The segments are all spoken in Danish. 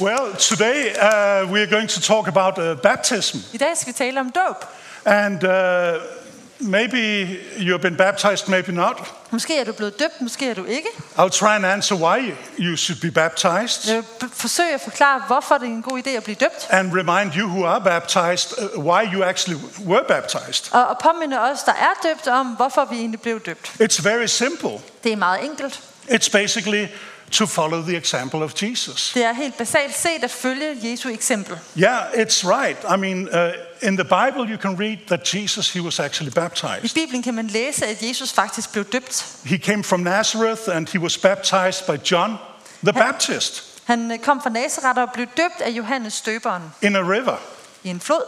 Well, today uh, we are going to talk about uh, baptism. I dag skal vi tale om dåb. And uh, maybe you've been baptized, maybe not. Måske er du blevet døbt, måske er du ikke. I'll try and answer why you should be baptized Jeg vil b- forsøge at forklare, hvorfor det er en god idé at blive døbt. and remind you who are baptized uh, why you actually were baptized. Og, og påminde os, der er døbt, om hvorfor vi egentlig blev døbt. It's very simple. Det er meget enkelt. It's basically to follow the example of Jesus. Det er helt basalt set at følge Jesu eksempel. Yeah, it's right. I mean, uh, in the Bible, you can read that Jesus, he was actually baptized. I. Bibelen kan man læse, at Jesus faktisk blev døbt. He came from Nazareth and he was baptized by John the Baptist Han øh, kom fra Nazareth og blev døbt af Johannes støberen in a river. i en flod.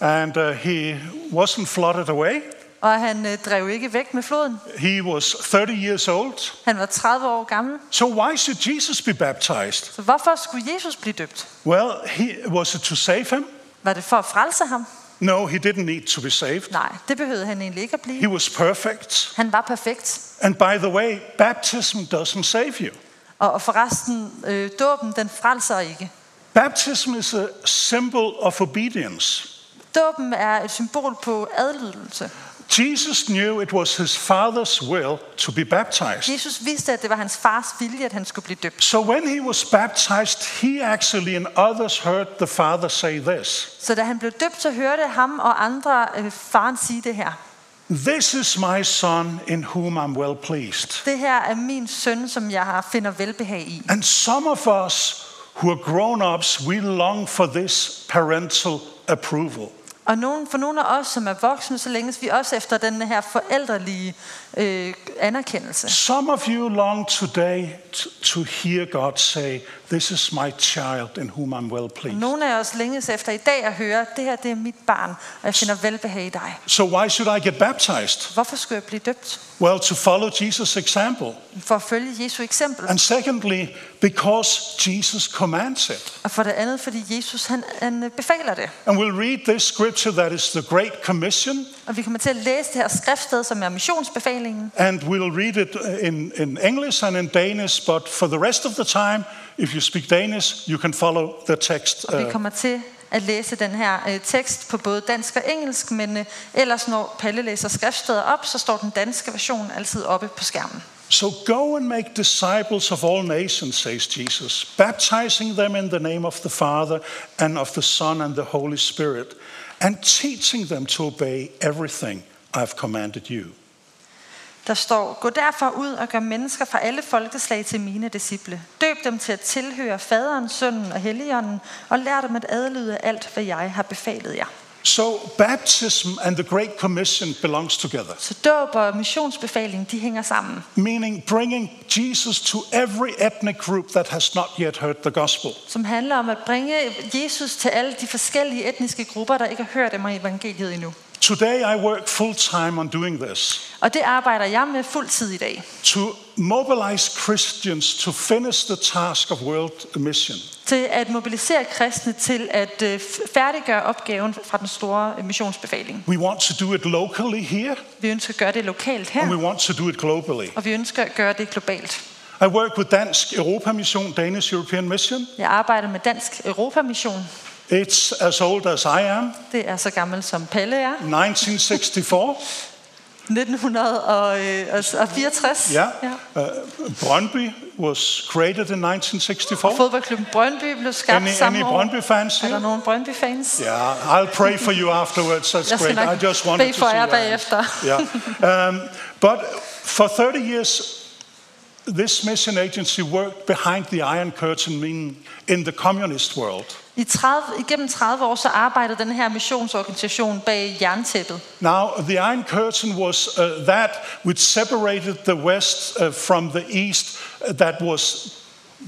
And uh, he wasn't flooded away. Og han øh, drev ikke væk med floden. He was 30 years old. Han var 30 år gammel. So why should Jesus be baptized? Så hvorfor skulle Jesus blive døbt? Well, he, was it to save him? Var det for at frelse ham? No, he didn't need to be saved. Nej, det behøvede han egentlig ikke at He blive. was perfect. Han var perfekt. And by the way, baptism doesn't save you. Og, og forresten, øh, dåben, den frelser ikke. Baptism is a symbol of obedience. Dåben er et symbol på adlydelse. Jesus knew it was his Father's will to be baptized. Jesus vidste, at det var hans fars vilje, at han skulle blive døbt. So when he was baptized, he actually and others heard the Father say this Så da han blev døbt, så hørte ham og andre øh, faren sige det her. This is my Son in whom I'm well pleased. Det her er min søn, som jeg har finder velbehag i. And some of us who are grown ups, we long for this parental approval. Og nogen, for nogle af os, som er voksne, så længes vi også efter den her forældrelige øh, anerkendelse. Some of you long today to, to hear God say, This is my child in whom I'm well pleased. Nogle af os længes efter i dag at høre, det her det er mit barn, og jeg finder velbehag i dig. So why should I get baptized? Hvorfor skulle jeg blive døbt? Well, to follow Jesus' example. For at følge Jesu eksempel. And secondly, because Jesus commands it. Og for det andet, fordi Jesus han, han øh, befaler det. And we'll read this scripture that is the Great Commission, Og vi kommer til at læse det her skriftsted, som er missionsbefalingen. and we'll read it in, in English and in Danish, but for the rest of the time, if you speak Danish, you can follow the text. Og vi uh, kommer til at læse den her øh, tekst på både dansk og engelsk, men øh, ellers når Palle læser skriftsteder op, så står den danske version altid oppe på skærmen. So go and make disciples of all nations, says Jesus, baptizing them in the name of the Father and of the Son and the Holy Spirit, and teaching them to obey everything I've commanded you. Der står, gå derfor ud og gør mennesker fra alle folkeslag til mine disciple. Døb dem til at tilhøre faderen, sønnen og helligånden, og lær dem at adlyde alt, hvad jeg har befalet jer. So baptism and the Great Commission belongs together, Så dåb og missionsbefaling, de hænger sammen. meaning bringing Jesus to every ethnic group that has not yet heard the gospel. Som handler om at bringe Jesus til alle de forskellige etniske grupper, der ikke har hørt om evangeliet endnu. Today I work full time on doing this Og det arbejder jeg med fuld tid i dag. to mobilize Christians to finish the task of world mission. Til at mobilisere kristne til at øh, færdiggøre opgaven fra den store øh, missionsbefaling. We want to do it locally here, Vi ønsker at gøre det lokalt and we her, want to do it globally. og vi ønsker at gøre det globalt. I work with Dansk Europa Mission, Danish European Mission. Jeg arbejder med Dansk Europamission. It's as old as I am, Det er så gammelt som Palle er. 1964. 1964. Yeah. Uh, Brøndby was created in 1964. Fodboldklubben Brøndby blev skabt Any, samme any år. Brøndby fans Er der here? nogen Brøndby-fans? Yeah, I'll pray for you afterwards. That's Jeg great. I just wanted to for see jer your hands. bagefter. Yeah. Um, but for 30 years, this mission agency worked behind the Iron Curtain, meaning in the communist world. I 30, igennem 30 år så arbejdede den her missionsorganisation bag jerntæppet. Now, the Iron Curtain was uh, that which separated the West uh, from the East, uh, that was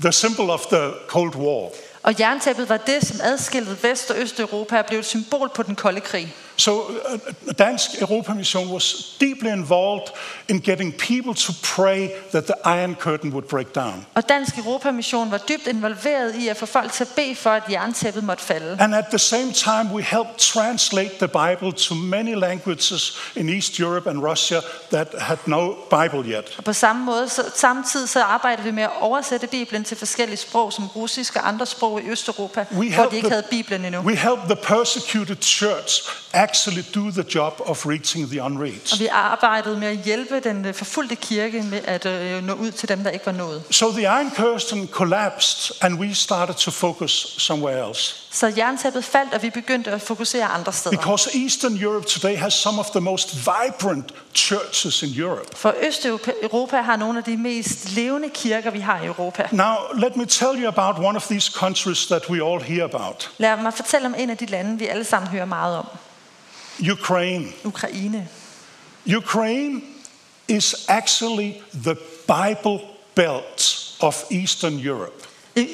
the symbol of the Cold War. Og jerntæppet var det, som adskilte Vest- og Østeuropa og blev et symbol på den kolde krig. So uh, Dansk Europamission was deeply involved in getting people to pray that the Iron Curtain would break down. Og Dansk Europamission var dybt involveret i at få folk til at bede for, at jerntæppet måtte falde. And at the same time, we helped translate the Bible to many languages in East Europe and Russia that had no Bible yet. Og på samme måde, så, samtidig så arbejder vi med at oversætte Bibelen til forskellige sprog, som russisk og andre sprog i Østeuropa, hvor helped de ikke havde Bibelen endnu. we helped the persecuted church actually do the job of reaching the Og unreached. vi arbejdede med at hjælpe den øh, forfulgte kirke med at øh, nå ud til dem, der ikke var nået. So the Iron Curtain collapsed, and we started to focus somewhere else. Så jerntæppet faldt, og vi begyndte at fokusere andre steder. Because Eastern Europe today has some of the most vibrant churches in Europe. For Østeuropa Europa har nogle af de mest levende kirker, vi har i Europa. Now, let me tell you about one of these countries that we all hear about Lad mig fortælle om en af de lande, vi alle sammen hører meget om. Ukraine. Ukraine. Ukraine is actually the Bible belt of Eastern Europe.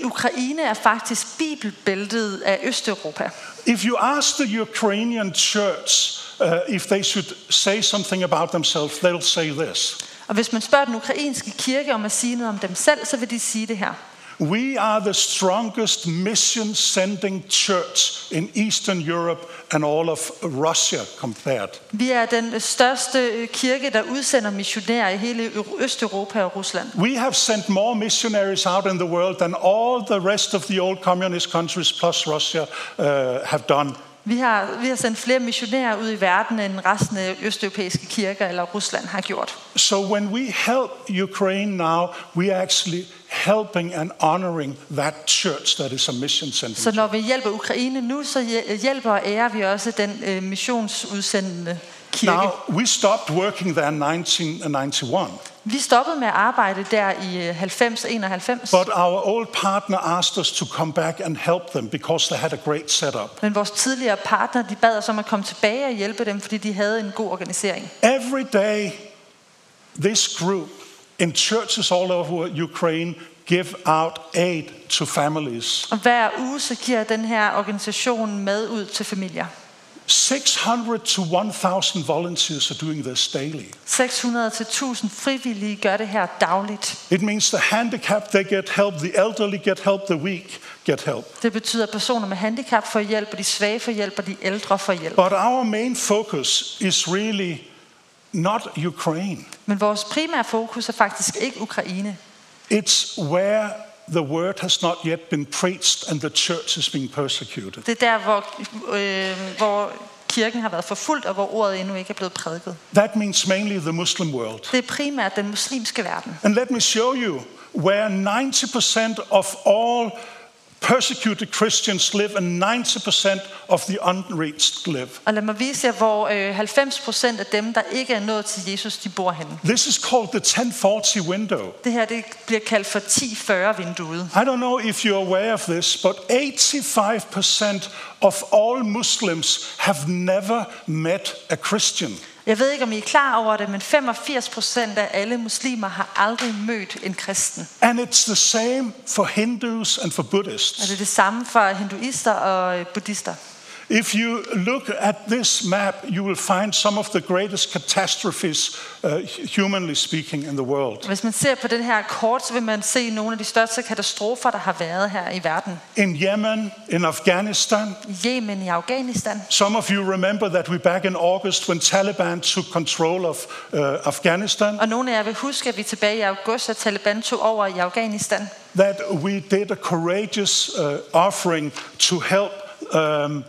Ukraine er faktisk bibelbæltet af Østeuropa. If you ask the Ukrainian church uh, if they should say something about themselves, they'll say this Og hvis man spørger den ukrainske kirke om at sige noget om dem selv, så vil de sige det her. We are the strongest mission sending church in Eastern Europe and all of Russia compared. Vi er den største øh, kirke, der udsender missionærer i hele Østeuropa og Rusland. We have sent more missionaries out in the world than all the rest of the old communist countries plus Russia uh, have done. Vi har, vi har sendt flere missionærer ud i verden, end resten af østeuropæiske kirker eller Rusland har gjort. So when we help Ukraine now, we are actually helping and honoring that church that is a mission sending. Så når vi hjælper Ukraine nu, så hjæ- hjælper og ærer vi også den øh, missionsudsendende kirke. Now, we stopped working there in 1991, Vi stoppede med at arbejde der i øh, 90-91, but our old partner asked us to come back and help them because they had a great setup. men vores tidligere partner de bad os om at komme tilbage og hjælpe dem, fordi de havde en god organisering. Every day, this group in churches all over Ukraine give out aid to families. Og hver uge så giver den her organisation mad ud til familier. 600 to 1,000 volunteers are doing this daily. 600 til 1000 frivillige gør det her dagligt. It means the handicapped, they get help, the elderly get help, the weak get help. Det betyder, at personer med handicap får hjælp, og de svage får hjælp, og de ældre får hjælp. But our main focus is really not Ukraine. Men vores primære fokus er faktisk ikke Ukraine. It's where the word has not yet been preached and the church is being persecuted. Det er der, hvor, øh, hvor kirken har været forfulgt, og hvor ordet endnu ikke er blevet prædiket. That means mainly the Muslim world. Det er primært den muslimske verden. And let me show you where 90% of all persecuted Christians live and 90% of the unreached live. Og lad mig vise jer, hvor øh, 90 procent af dem, der ikke er nået til Jesus, de bor henne. This is called the 1040 window. Det her det bliver kaldt for 1040-vinduet. I don't know if you're aware of this, but 85% of all Muslims have never met a Christian. Jeg ved ikke, om I er klar over det, men 85 procent af alle muslimer har aldrig mødt en kristen. And it's the same for Hindus and for Og Buddhists. det er det samme for hinduister og øh, buddhister. If you look at this map, you will find some of the greatest catastrophes, uh, humanly speaking, in the world. Hvis man ser på den her kort, så vil man se nogle af de største katastrofer, der har været her i verden. In Yemen, in Afghanistan, Yemen, i Afghanistan. some of you remember that we back in August when Taliban took control of uh, Afghanistan, Og nogle af jer vil huske, at vi tilbage i august, at Taliban tog over i Afghanistan. that we did a courageous uh, offering to help um,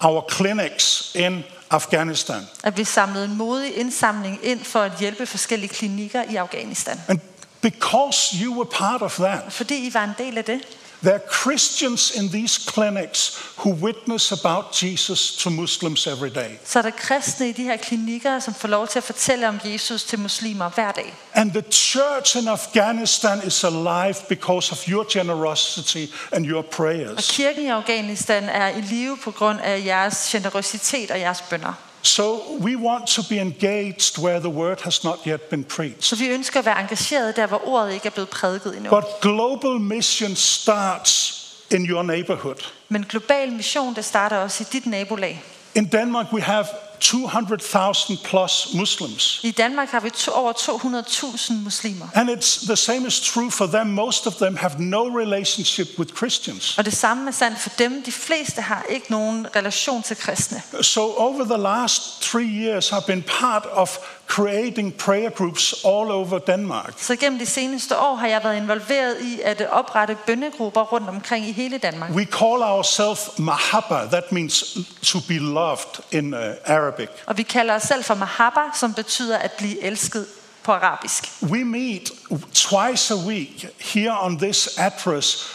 our clinics in Afghanistan. At vi samlede en modig indsamling ind for at hjælpe forskellige klinikker i Afghanistan. And because you were part of that, Fordi I var en del af det, there are Christians in these clinics who witness about Jesus to Muslims every day. så er der kristne i de her klinikker, som får lov til at fortælle om Jesus til muslimer hver dag. And the church in Afghanistan is alive because of your generosity and your Og prayers. kirken i Afghanistan er i live på grund af jeres generøsitet og jeres bønder. So we want to be engaged where the word has not yet been preached. Så vi ønsker at være engageret der, hvor ordet ikke er blevet prædiket endnu. But global mission starts in your neighborhood. Men global mission, det starter også i dit nabolag. In Denmark, we have 200,000 plus Muslims. I Danmark har vi to, over 200.000 muslimer. And it's the same is true for them. Most of them have no relationship with Christians. Og det samme er sandt for dem. De fleste har ikke nogen relation til kristne. So over the last three years, I've been part of creating prayer groups all over Denmark. Så gennem de seneste år har jeg været involveret i at oprette bønnegrupper rundt omkring i hele Danmark. We call ourselves Mahabba, that means to be loved in uh, Arabic. Og vi kalder os selv for Mahaba, som betyder at blive elsket på arabisk. We meet twice a week here on this address,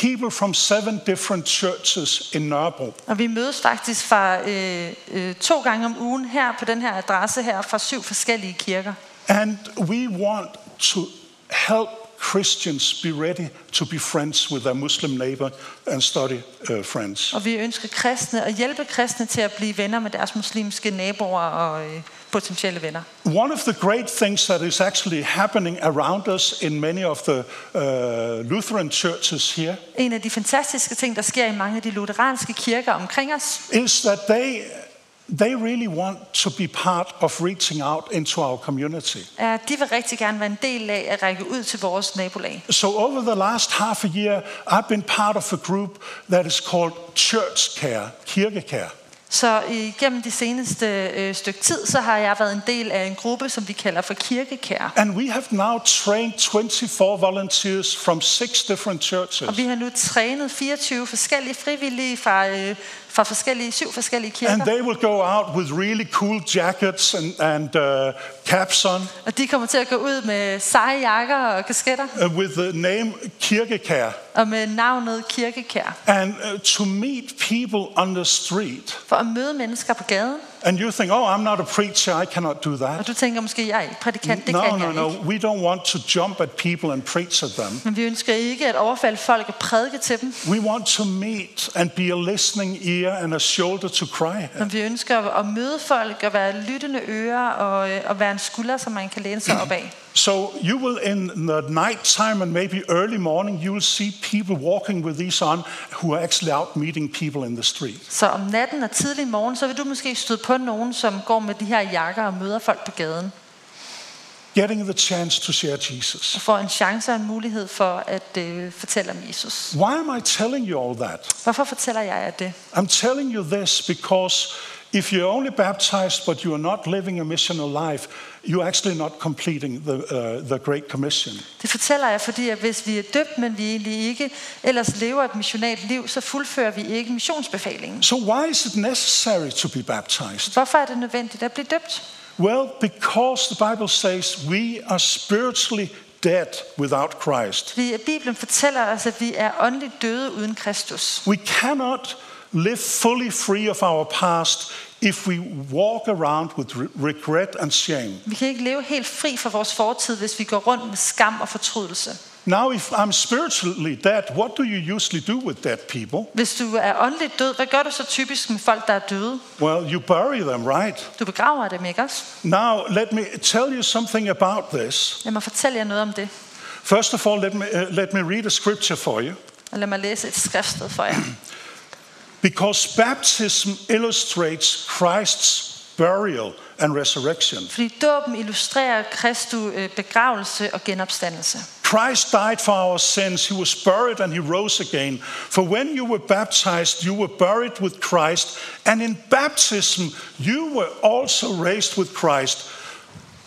people from seven different churches in Nørrebro. Og vi mødes faktisk fra øh, øh, to gange om ugen her på den her adresse her fra syv forskellige kirker. And we want to help Christians be ready to be friends with their Muslim neighbor and study uh, friends. Og vi ønsker kristne at hjælpe kristne til at blive venner med deres muslimske naboer og øh, potentielle venner. One of the great things that is actually happening around us in many of the uh, Lutheran churches here En af de fantastiske ting, der sker i mange af de lutheranske kirker omkring os, is that they they really want to be part of reaching out into our community. at de vil rigtig gerne være en del af at række ud til vores nabolag. So over the last half a year, I've been part of a group that is called Church Care, Kirkekær. Så igennem de seneste øh, stykke tid, så har jeg været en del af en gruppe, som vi kalder for kirkekær. And we have now trained 24 volunteers from six different churches. Og vi har nu trænet 24 forskellige frivillige fra, øh, fra forskellige, syv forskellige kirker. And they will go out with really cool jackets and, and uh, caps on Og de kommer til at gå ud med seje jakker og kasketter, uh, with the name Kirkekær og med navnet kirkekær. and uh, to meet people on the street. For at møde mennesker på gaden. And you think, oh, I'm not a preacher, I cannot do that. Og du tænker måske, jeg er ikke prædikant, det No, kan no, jeg no. ikke. We don't want to jump at people and preach at them. Men vi ønsker ikke at overfalde folk og prædike til dem. We want to meet and be a listening ear and a shoulder to cry at. Men vi ønsker at møde folk og være lyttende ører og, øh, og være en skulder, som man kan læne sig op af. So you will, in the night time and maybe early morning, you will see people walking with these on who are actually out meeting people in the street. Så om natten og tidlig morgen, så vil du måske støde på nogen, som går med de her jakker og møder folk på gaden. Getting the chance to share Jesus. Og får en chance og en mulighed for at øh, fortælle om Jesus. Why am I telling you all that? Hvorfor fortæller jeg jer det? I'm telling you this because if you're only baptized but you are not living a missional life, you're actually not completing the, uh, the Great Commission. Det fortæller jeg, fordi at hvis vi er døbt, men vi egentlig ikke ellers lever et missionalt liv, så fuldfører vi ikke missionsbefalingen. So why is it necessary to be baptized? Hvorfor er det nødvendigt at blive døbt? Well, because the Bible says we are spiritually dead without Christ. Fordi at Bibelen fortæller os, at vi er åndeligt døde uden Kristus. We cannot live fully free of our past if we walk around with re- regret and shame. Vi kan ikke leve helt fri fra vores fortid, hvis vi går rundt med skam og fortrydelse. Now, if I'm spiritually dead, what do you usually do with dead people? Hvis du er åndeligt død, hvad gør du så typisk med folk, der er døde? Well, you bury them, right? Du begraver dem, ikke også? Now, let me tell you something about this. Lad mig fortælle jer noget om det. First of all, let me, uh, let me read a scripture for you. Og lad mig læse et skriftsted for jer. Because baptism illustrates Christ's burial and resurrection. Fordi dåben illustrerer Kristu øh, begravelse og genopstandelse. Christ died for our sins. He was buried and he rose again. For when you were baptized, you were buried with Christ. And in baptism, you were also raised with Christ.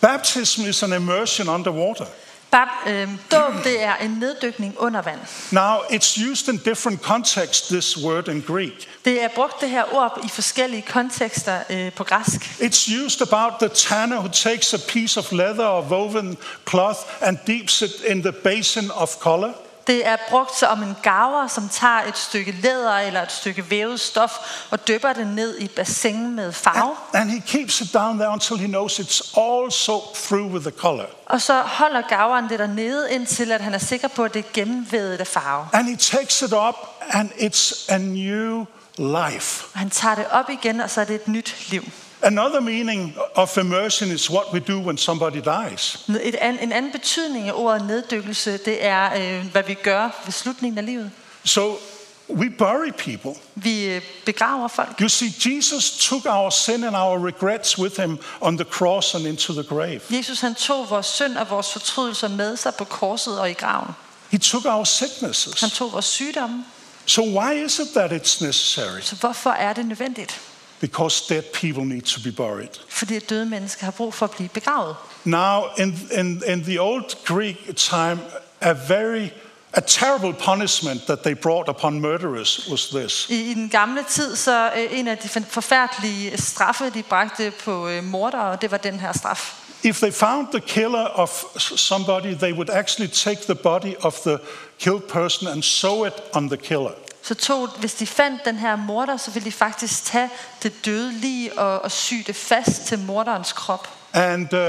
Baptism is an immersion underwater. Bab, øh, dåb, det er en neddykning under vand. Now, it's used in different contexts, this word in Greek. Det er brugt det her ord i forskellige kontekster øh, på græsk. It's used about the tanner who takes a piece of leather or woven cloth and dips it in the basin of color. Det er brugt som en gaver, som tager et stykke læder eller et stykke vævet stof og dypper det ned i bassin med farve. And he keeps it down there until he knows it's all soaked through with the color. Og så holder gaveren det dernede, indtil at han er sikker på, at det er gennemvædet af farve. And he takes it up, and it's a new life. Og han tager det op igen, og så er det et nyt liv. Another meaning of immersion is what we do when somebody dies. Et an, en anden betydning af ordet neddykkelse, det er, øh, hvad vi gør ved slutningen af livet. So we bury people. Vi øh, begraver folk. You see, Jesus took our sin and our regrets with him on the cross and into the grave. Jesus han tog vores synd og vores fortrydelser med sig på korset og i graven. He took our Han sicknesses. tog vores sygdomme. So why is it that it's necessary? Så hvorfor er det nødvendigt? Because dead people need to be buried. Fordi døde mennesker har brug for at blive begravet. Now, in, in, in the old Greek time, a very a terrible punishment that they brought upon murderers was this. I, I den gamle tid, så øh, en af de for- forfærdelige straffe, de bragte på øh, mordere, det var den her straf. If they found the killer of somebody, they would actually take the body of the killed person and sew it on the killer. Så tog, hvis de fandt den her morder, så ville de faktisk tage det døde lige og, og sy det fast til morderens krop. And uh,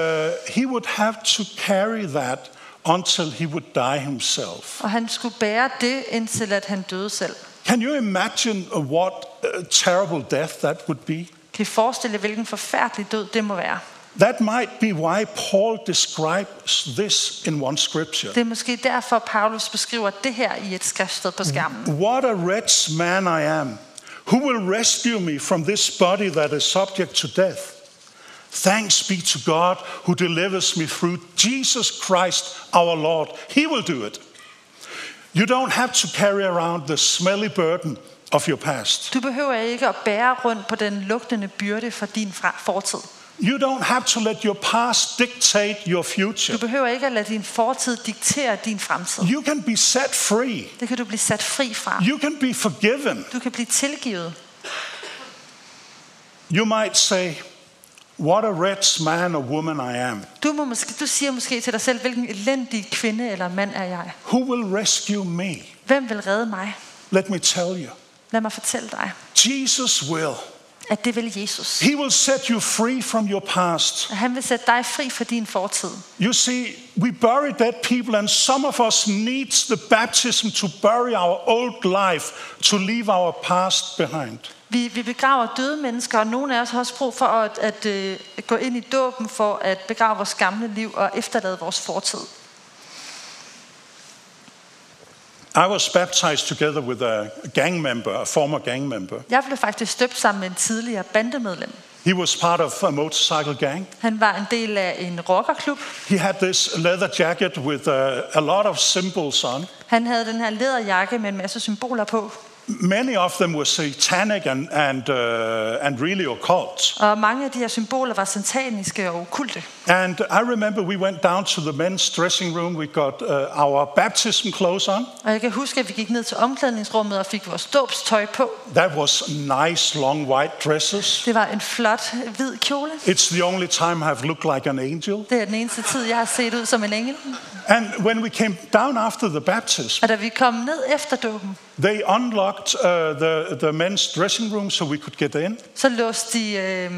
he would have to carry that until he would die himself. Og han skulle bære det, indtil at han døde selv. Can you imagine uh, what a terrible death that would be? Kan I forestille hvilken forfærdelig død det må være? That might be why Paul describes this in one scripture. Det er måske derfor, Paulus beskriver det her i et skriftsted på skærmen. What a wretched man I am. Who will rescue me from this body that is subject to death? Thanks be to God who delivers me through Jesus Christ our Lord. He will do it. You don't have to carry around the smelly burden of your past. Du behøver ikke at bære rundt på den lugtende byrde for din fra- fortid. You don't have to let your past dictate your Du future. behøver ikke at lade din fortid diktere din fremtid. You can be set free. Det kan du blive sat fri fra. You can be forgiven. Du kan blive tilgivet. You might say, What a wretched man or woman I am. Du, må måske, du siger måske til dig selv, hvilken elendig kvinde eller mand er jeg? Who will rescue me? Hvem vil redde mig? Let me tell you. Lad mig fortælle dig, Jesus will. At det vil Jesus. He will set you free from your past. Han vil sætte dig fri for din fortid. You see, we bury dead people, and some of us needs the baptism to bury our old life, to leave our past behind. Vi, vi begraver døde mennesker, og nogle af os har også brug for at, at, øh, at gå ind i dåben for at begrave vores gamle liv og efterlade vores fortid. I was baptized together with a gang member, a former gang member. Jeg blev faktisk støbt sammen med en tidligere bandemedlem. He was part of a motorcycle gang. Han var en del af en rockerklub. He had this leather jacket with uh, a lot of symbols on. Han havde den her læderjakke med en masse symboler på. Many of them were satanic and, and, uh, and really occult. Og mange af de her symboler var sataniske og okulte. And I remember we went down to the men's dressing room. We got uh, our baptism clothes on. Og jeg kan huske, at vi gik ned til omklædningsrummet og fik vores dåbstøj på. That was nice long white dresses. Det var en flot hvid kjole. It's the only time I've looked like an angel. Det er den eneste tid, jeg har set ud som en engel. And when we came down after the baptism, Og da vi kom ned efter dåben, they unlocked uh, the, the men's dressing room so we could get in. så låste de øh,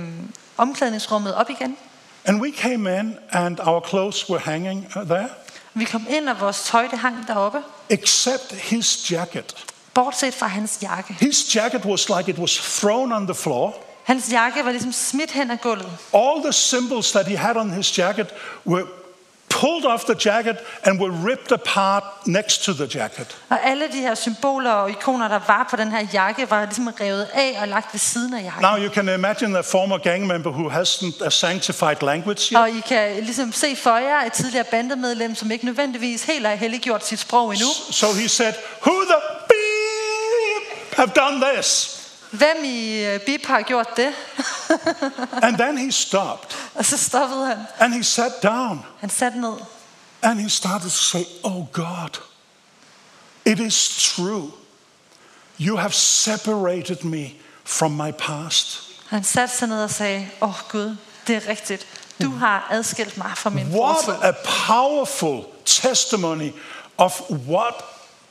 omklædningsrummet op igen. And we came in, and our clothes were hanging there, Vi kom ind, og vores tøj det hang deroppe. except his jacket. Bortset fra hans jakke. His jacket was like it was thrown on the floor. Hans jakke var ligesom smidt hen ad gulvet. All the symbols that he had on his jacket were pulled off the jacket and were ripped apart next to the jacket. Og alle de her symboler og ikoner, der var på den her jakke, var ligesom revet af og lagt ved siden af jakken. Now you can imagine a former gang member who hasn't a sanctified language yet. Og I kan ligesom se for jer et tidligere bandemedlem, som ikke nødvendigvis helt har helliggjort sit sprog endnu. So he said, Who the beep have done this? Hvem i øh, BIP har gjort det? And then he stopped og så stoppede han. and he sat down Han satte ned. and he started to say, Oh God, it is true. You have separated me from my past. Han satte sig ned og sagde, åh oh, Gud, det er rigtigt. Du har adskilt mig fra min What fortid. a powerful testimony of what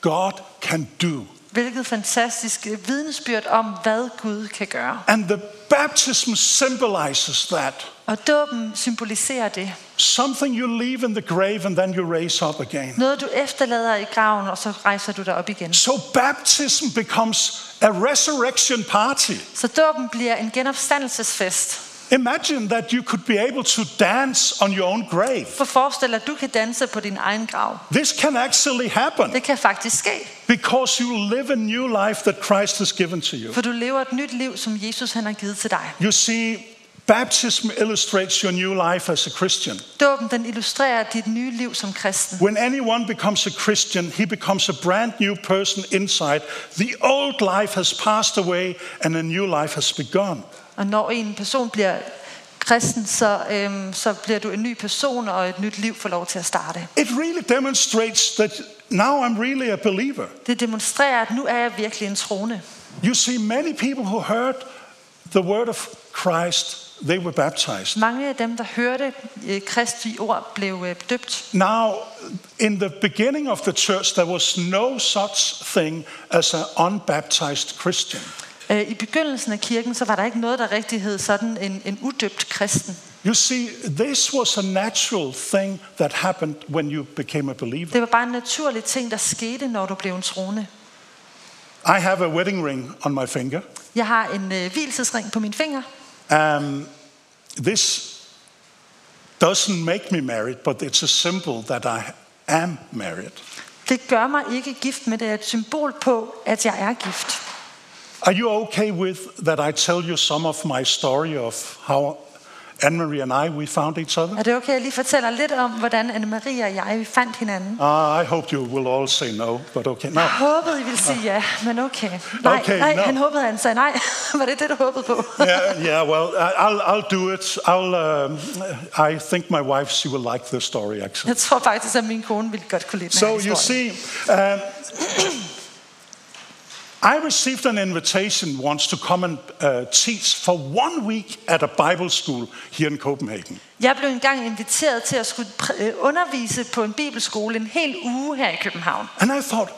God can do. Hvilket fantastisk vidnesbyrd om, hvad Gud kan gøre. And the baptism symbolizes that. Og dåben symboliserer det. Something you leave in the grave and then you raise up again. Noget, du efterlader i graven, og så rejser du dig op igen. So baptism becomes a resurrection party. Så dåben bliver en genopstandelsesfest. Imagine that you could be able to dance on your own grave. For forestil dig, at du kan danse på din egen grav. This can actually happen Det kan faktisk ske, because you live a new life that Christ has given to you. for du lever et nyt liv, som Jesus han har givet til dig. You see, baptism illustrates your new life as a Christian. Dåben den illustrerer dit nye liv som kristen. When anyone becomes a Christian, he becomes a brand new person inside. The old life has passed away and a new life has begun. Og når en person bliver kristen, så, øhm, så bliver du en ny person, og et nyt liv får lov til at starte. It really demonstrates that now I'm really a believer. Det demonstrerer, at nu er jeg virkelig en troende. You see, many people who heard the word of Christ, they were baptized. Mange af dem, der hørte øh, Kristi ord, blev øh, døbt. Now, in the beginning of the church, there was no such thing as an unbaptized Christian. Øh, I begyndelsen af kirken, så var der ikke noget, der rigtig hed sådan en, en udøbt kristen. You see, this was a natural thing that happened when you became a believer. Det var bare en naturlig ting, der skete, når du blev en troende. I have a wedding ring on my finger. Jeg har en øh, hvilesesring på min finger. Um, this doesn't make me married, but it's a symbol that I am married. Det gør mig ikke gift, men det er et symbol på, at jeg er gift. Are you okay with that I tell you some of my story of how Anne-Marie and I, we found each other? Er det okay, jeg lige fortæller lidt om, hvordan Anne-Marie og jeg vi fandt hinanden? Uh, I hope you will all say no, but okay. No. Jeg håbede, I ville sige ja, men okay. Nej, Okay, nej no. han håbede, han sagde nej. Var det det, du håbede på? yeah, yeah. Well, I'll I'll do it. I'll. Um, I think my wife she will like the story actually. Jeg tror faktisk, at min kone ville godt kunne lide den So you see, um, I received an invitation once to come and uh, teach for one week at a Bible school here in Copenhagen. Jeg blev engang inviteret til at skulle øh, undervise på en bibelskole en hel uge her i København. And I thought,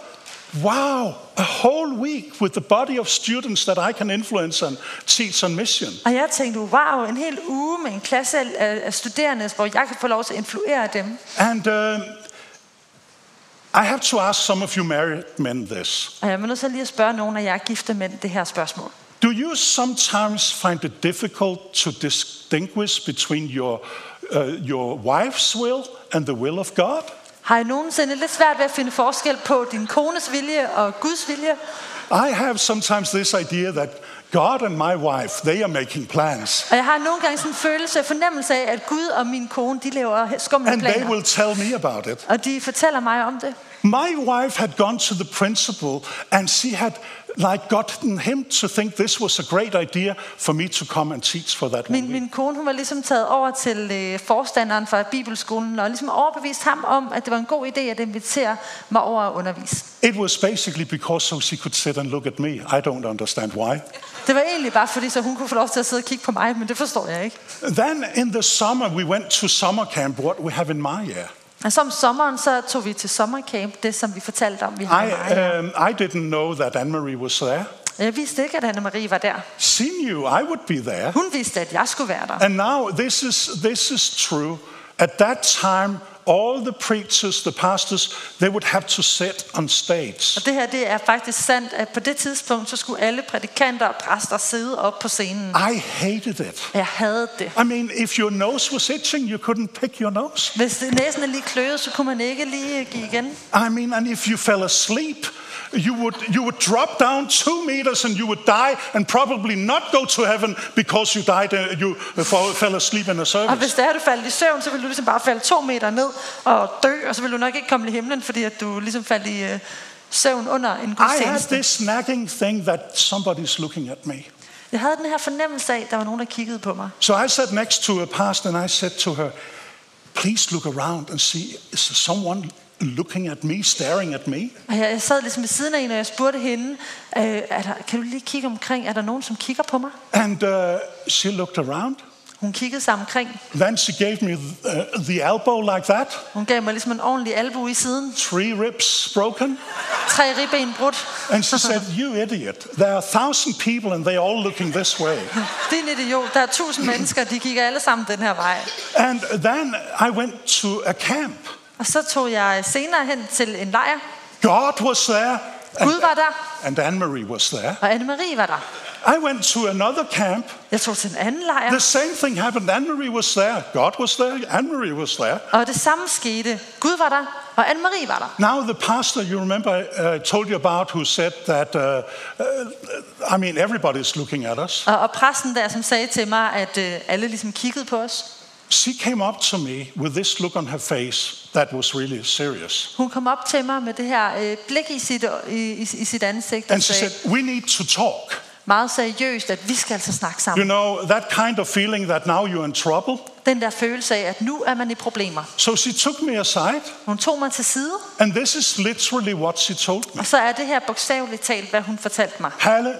wow, a whole week with the body of students that I can influence and teach on mission. Og jeg tænkte, wow, en hel uge med en klasse af, af studerende, hvor jeg kan få lov til at influere dem. And um, I have to ask some of you married men this. Og jeg er nødt til lige at spørge nogle af jer gifte mænd det her spørgsmål. Do you sometimes find it difficult to distinguish between your, uh, your wife's will and the will of God? Har I nogensinde lidt svært ved at finde forskel på din kones vilje og Guds vilje? I have sometimes this idea that God and my wife, they are making plans. Og jeg har nogle gange sådan en følelse, fornemmelse af, at Gud og min kone, de laver skumle And they planer. will tell me about it. Og de fortæller mig om det. My wife had gone to the principal and she had like gotten him to think this was a great idea for me to come and teach for that Min, week. min kone hun var ligesom taget over til øh, forstanderen for Bibelskolen og ligesom overbevist ham om, at det var en god idé at invitere mig over at undervise. It was basically because so she could sit and look at me. I don't understand why. Det var egentlig bare fordi, så hun kunne få lov til at sidde og kigge på mig, men det forstår jeg ikke. Then in the summer we went to summer camp, what we have in Maya. Og så om sommeren, så tog vi til sommercamp, det som vi fortalte om, vi har I, um, I didn't know that Anne-Marie was there. Jeg vidste ikke, at Anne-Marie var der. She knew I would be there. Hun vidste, at jeg skulle være der. And now this is this is true. At that time, all the preachers, the pastors, they would have to sit on stage. Og det her, det er faktisk sandt, at på det tidspunkt, så skulle alle prædikanter og præster sidde op på scenen. I hated it. Og jeg havde det. I mean, if your nose was itching, you couldn't pick your nose. Hvis det- næsen er lige kløet, så kunne man ikke lige give igen. I mean, and if you fell asleep, you would you would drop down two meters and you would die and probably not go to heaven because you died. Uh, you uh, fell asleep in a Og service. hvis det er, du faldt i søvn, så vil du ligesom bare falde to meter ned og dø, og så vil du nok ikke komme i himlen, fordi at du ligesom faldt i øh, søvn under en I had gudstjeneste. this nagging thing that somebody's looking at me. Jeg havde den her fornemmelse af, at der var nogen, der kiggede på mig. So I sat next to a pastor and I said to her, Please look around and see, is there someone looking at me, staring at me? Og jeg, jeg sad ligesom ved siden af en, og jeg spurgte hende, øh, er der, kan du lige kigge omkring, er der nogen, som kigger på mig? And uh, she looked around. Hun kiggede sig omkring. Then she gave me uh, the elbow like that, Hun gav mig ligesom en ordentlig albu i siden. three ribs broken. Tre ribben brudt. And she said, You idiot. There are a thousand people and they're all looking this way. Din idiot. Der er tusind mennesker, de kigger alle sammen den her vej. And then I went to a camp. Og så tog jeg senere hen til en lejr. God was there. And, Gud var der, and Anne Marie was there. og Anne-Marie var der. I went to another camp. Jeg tog til en anden lejr, The same thing happened. Anne-Marie was there. God was there. Anne-Marie was there. og det samme skete. Gud var der, og Anne-Marie var der. Now the pastor, you remember I uh, told you about, who said that, uh, uh, I mean, everybody's looking at us. Og, og præsten der, som sagde til mig, at øh, alle ligesom kiggede på os, She came up to me with this look on her face that was really serious. hun kom op til mig med det her øh, blik i sit, i, i, i sit ansigt og And she sagde said, We need to talk. Meget seriøst, at vi skal altså snakke You sammen. know, that kind of feeling that now you're in trouble. Den der følelse af, at nu er man i problemer. So she took me aside, Hun tog mig til side, and this is literally what she told me. og så er det her bogstaveligt talt, hvad hun fortalte mig. Halle,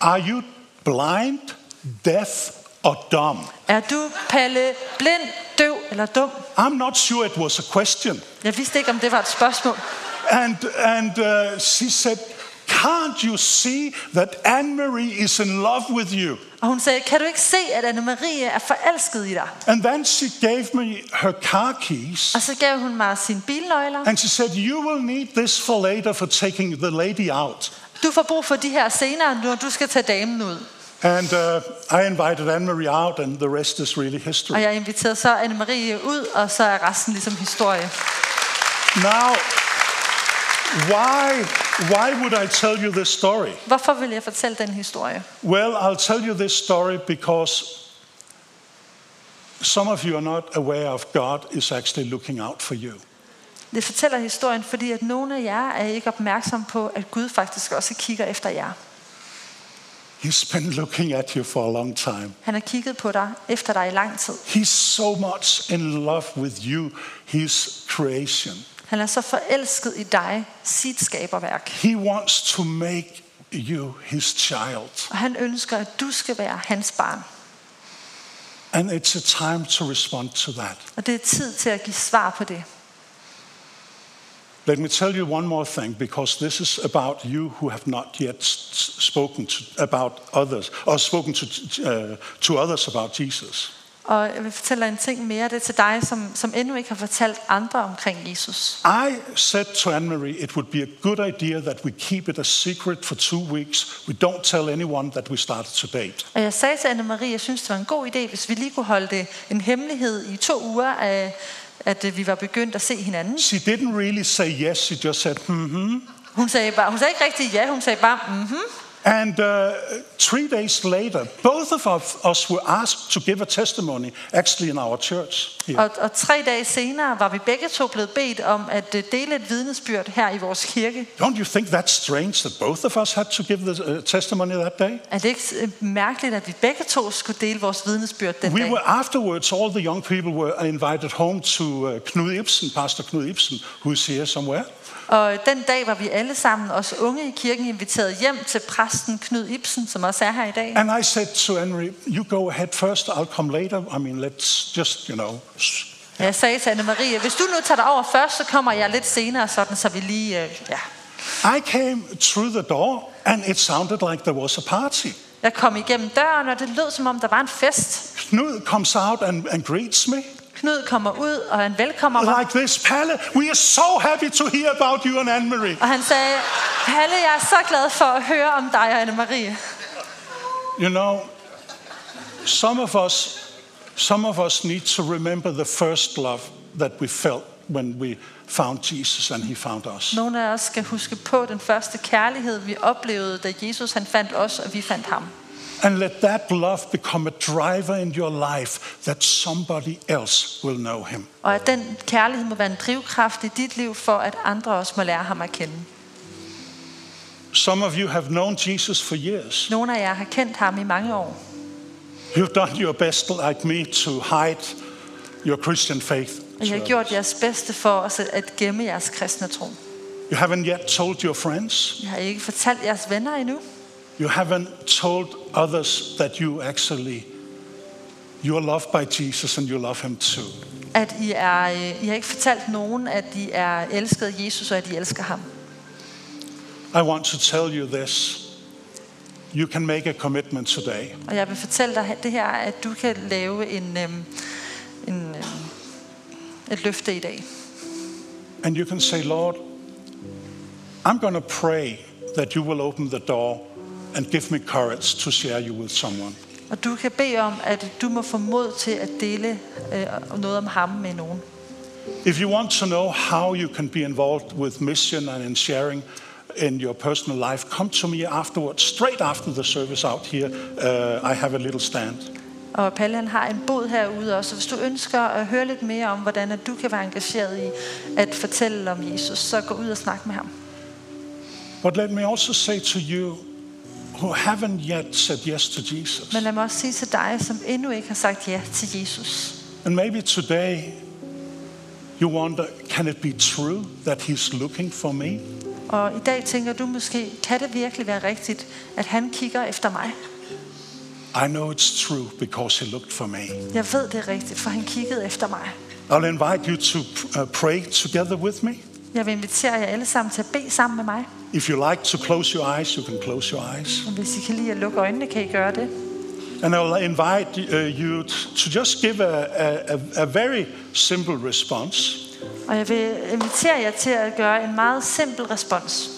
are you blind, deaf, or dumb? Er du, Palle, blind, døv eller dum? I'm not sure it was a question. Jeg vidste ikke, om det var et spørgsmål. And, and uh, she said, Can't you see that Anne Marie is in love with you? Og hun sagde, kan du ikke se, at Anne-Marie er forelsket i dig? And then she gave me her car keys. Og så gav hun mig sine bilnøgler. And she said, You will need this for later for taking the lady out. Du får brug for de her senere, når du skal tage damen ud. And uh, I invited Anne Marie out, and the rest is really history. Og jeg inviterede så Anne-Marie ud, og så er resten ligesom historie. Now, why, why would I tell you this story? Hvorfor vil jeg fortælle den historie? Well, I'll tell you this story because some of you are not aware of God is actually looking out for you. Det fortæller historien, fordi at nogle af jer er ikke opmærksom på, at Gud faktisk også kigger efter jer. He's been looking at you for a long time. Han har kigget på dig efter dig i lang tid. He's so much in love with you, his creation. Han er så forelsket i dig, sit skaberværk. He wants to make you his child. Og han ønsker, at du skal være hans barn. And it's a time to respond to that. Og det er tid til at give svar på det. Let me tell you one more thing, because this is about you who have not yet spoken to, about others, or spoken to, uh, to others about Jesus. Og jeg vil fortælle dig en ting mere. Det er til dig, som, som endnu ikke har fortalt andre omkring Jesus. I said to Anne Marie, it would be a good idea that we keep it a secret for two weeks. We don't tell anyone that we started to date. Og jeg sagde til Anne-Marie, jeg synes, det var en god idé, hvis vi lige kunne holde det en hemmelighed i to uger, af, at øh, vi var begyndt at se hinanden. She didn't really say yes, she just said, hmm. Hun sagde, bare, hun sagde ikke rigtig ja, hun sagde bare, mhm. And uh, three days later, both of us were asked to give a testimony, actually in our church here. Og, og tre dage senere var vi begge to blevet bedt om at øh, dele et vidnesbyrd her i vores kirke. Don't you think that's strange that both of us had to give the uh, testimony that day? Er det ikke øh, mærkeligt, at vi begge to skulle dele vores vidnesbyrd den We dag? were afterwards, all the young people were invited home to uh, Knud Ibsen, Pastor Knud Ibsen, who's here somewhere. Og den dag var vi alle sammen, os unge i kirken, inviteret hjem til præsten Knud Ibsen, som også er her i dag. And I said to Henry, you go ahead first, I'll come later. I mean, let's just, you know. Jeg sagde til Anne-Marie, hvis du nu tager dig over først, så kommer jeg lidt senere, sådan så vi lige... Øh, ja. I came through the door and it sounded like there was a party. Jeg kom igennem døren, og det lød som om, der var en fest. Knud comes out and, and greets me Knud kommer ud, og han velkommer mig. like this. Palle, we are so happy to hear about you and Anne-Marie. Og han sagde, Palle, jeg er så glad for at høre om dig og Anne-Marie. You know, some of us, some of us need to remember the first love that we felt when we found Jesus and he found us. Nogle af os skal huske på den første kærlighed, vi oplevede, da Jesus han fandt os, og vi fandt ham. And let that love become a driver in your life that somebody else will know him. Og at den kærlighed må være en drivkraft i dit liv, for at andre også må lære ham at kende. Some of you have known Jesus for years. Nogle af jer har kendt ham i mange år. You've done your best, like me, to hide your Christian faith. Og I har gjort jeres bedste for os at gemme jeres kristne tro. You haven't yet told your friends. I har ikke fortalt jeres venner endnu. You haven't told others that you actually you are loved by Jesus and you love him too. At I, er, I har ikke fortalt nogen, at de er elsket af Jesus, og at de elsker ham. I want to tell you this. You can make a commitment today. Og jeg vil fortælle dig det her, at du kan lave en, øhm, en, øhm, et løfte i dag. And you can say, Lord, I'm going to pray that you will open the door and give me courage to share you with someone. Og du kan bede om, at du må få mod til at dele øh, noget om ham med nogen. If you want to know how you can be involved with mission and in sharing in your personal life, come to me afterwards, straight after the service out here. Uh, I have a little stand. Og Palle han har en bod herude også, så hvis du ønsker at høre lidt mere om, hvordan at du kan være engageret i at fortælle om Jesus, så gå ud og snak med ham. But let me also say to you who haven't yet said yes to Jesus, Men lad mig også sige til dig, som endnu ikke har sagt ja til Jesus. and maybe today you wonder, can it be true that he's looking for me? Og i dag tænker du måske, kan det virkelig være rigtigt, at han kigger efter mig? I know it's true because he looked for me. Jeg ved det er rigtigt, for han kiggede efter mig. I'll invite you to uh, pray together with me. Jeg vil invitere jer alle sammen til at bede sammen med mig. If you like to close your eyes, you can close your eyes. Og hvis I kan lide at lukke øjnene, kan I gøre det. And I'll invite uh, you to just give a, a, a- very simple response. Og jeg vil invitere jer til at gøre en meget simpel respons.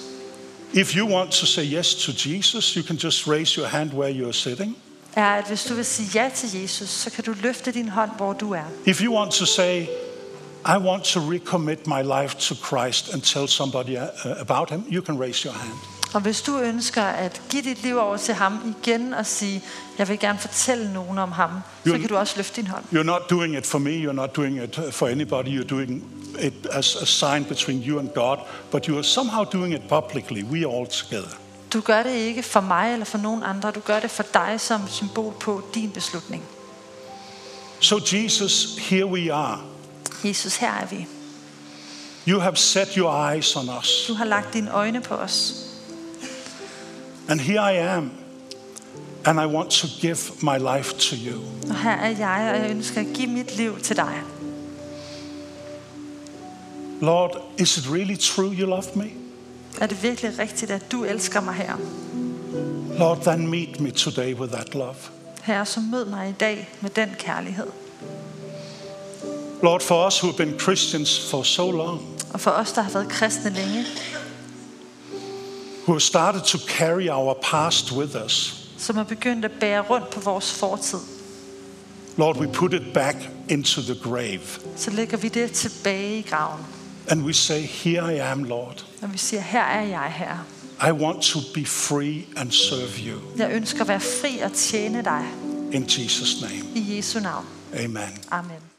If you want to say yes to Jesus, you can just raise your hand where you're sitting. Er, at hvis du vil sige ja til Jesus, så kan du løfte din hånd, hvor du er. If you want to say, I want to recommit my life to Christ and tell somebody uh, about him, you can raise your hand. Og hvis du ønsker at give dit liv over til ham igen og sige, jeg vil gerne fortælle nogen om ham, så Jo. kan du også løfte din hånd. You're not doing it for me, you're not doing it uh, for anybody, you're doing it as a sign between you and God, but you are somehow doing it publicly. We are all together. Du gør det ikke for mig eller for nogen andre. Du gør det for dig som symbol på din beslutning. So, Jesus, here we are. Jesus, her er vi. You have set your eyes on us. Du har lagt dine øjne på os. And here I am. And I want to give my life to you. Og her er jeg, og jeg ønsker at give mit liv til dig. Lord, is it really true you love me? Er det virkelig rigtigt, at du elsker mig her? Lord, then meet me today with that love. Herre, så mød mig i dag med den kærlighed. Lord, for us who have been Christians for so long, Og for os, der har været kristne længe, who have started to carry our past with us, som er begyndt at bære rundt på vores fortid, Lord, we put it back into the grave. så lægger vi det tilbage i graven. And we say, Here I am, Lord. Og vi siger, her er jeg her. I want to be free and serve you. Jeg ønsker at være fri og tjene dig In Jesus' name, i Jesu navn. amen. Amen.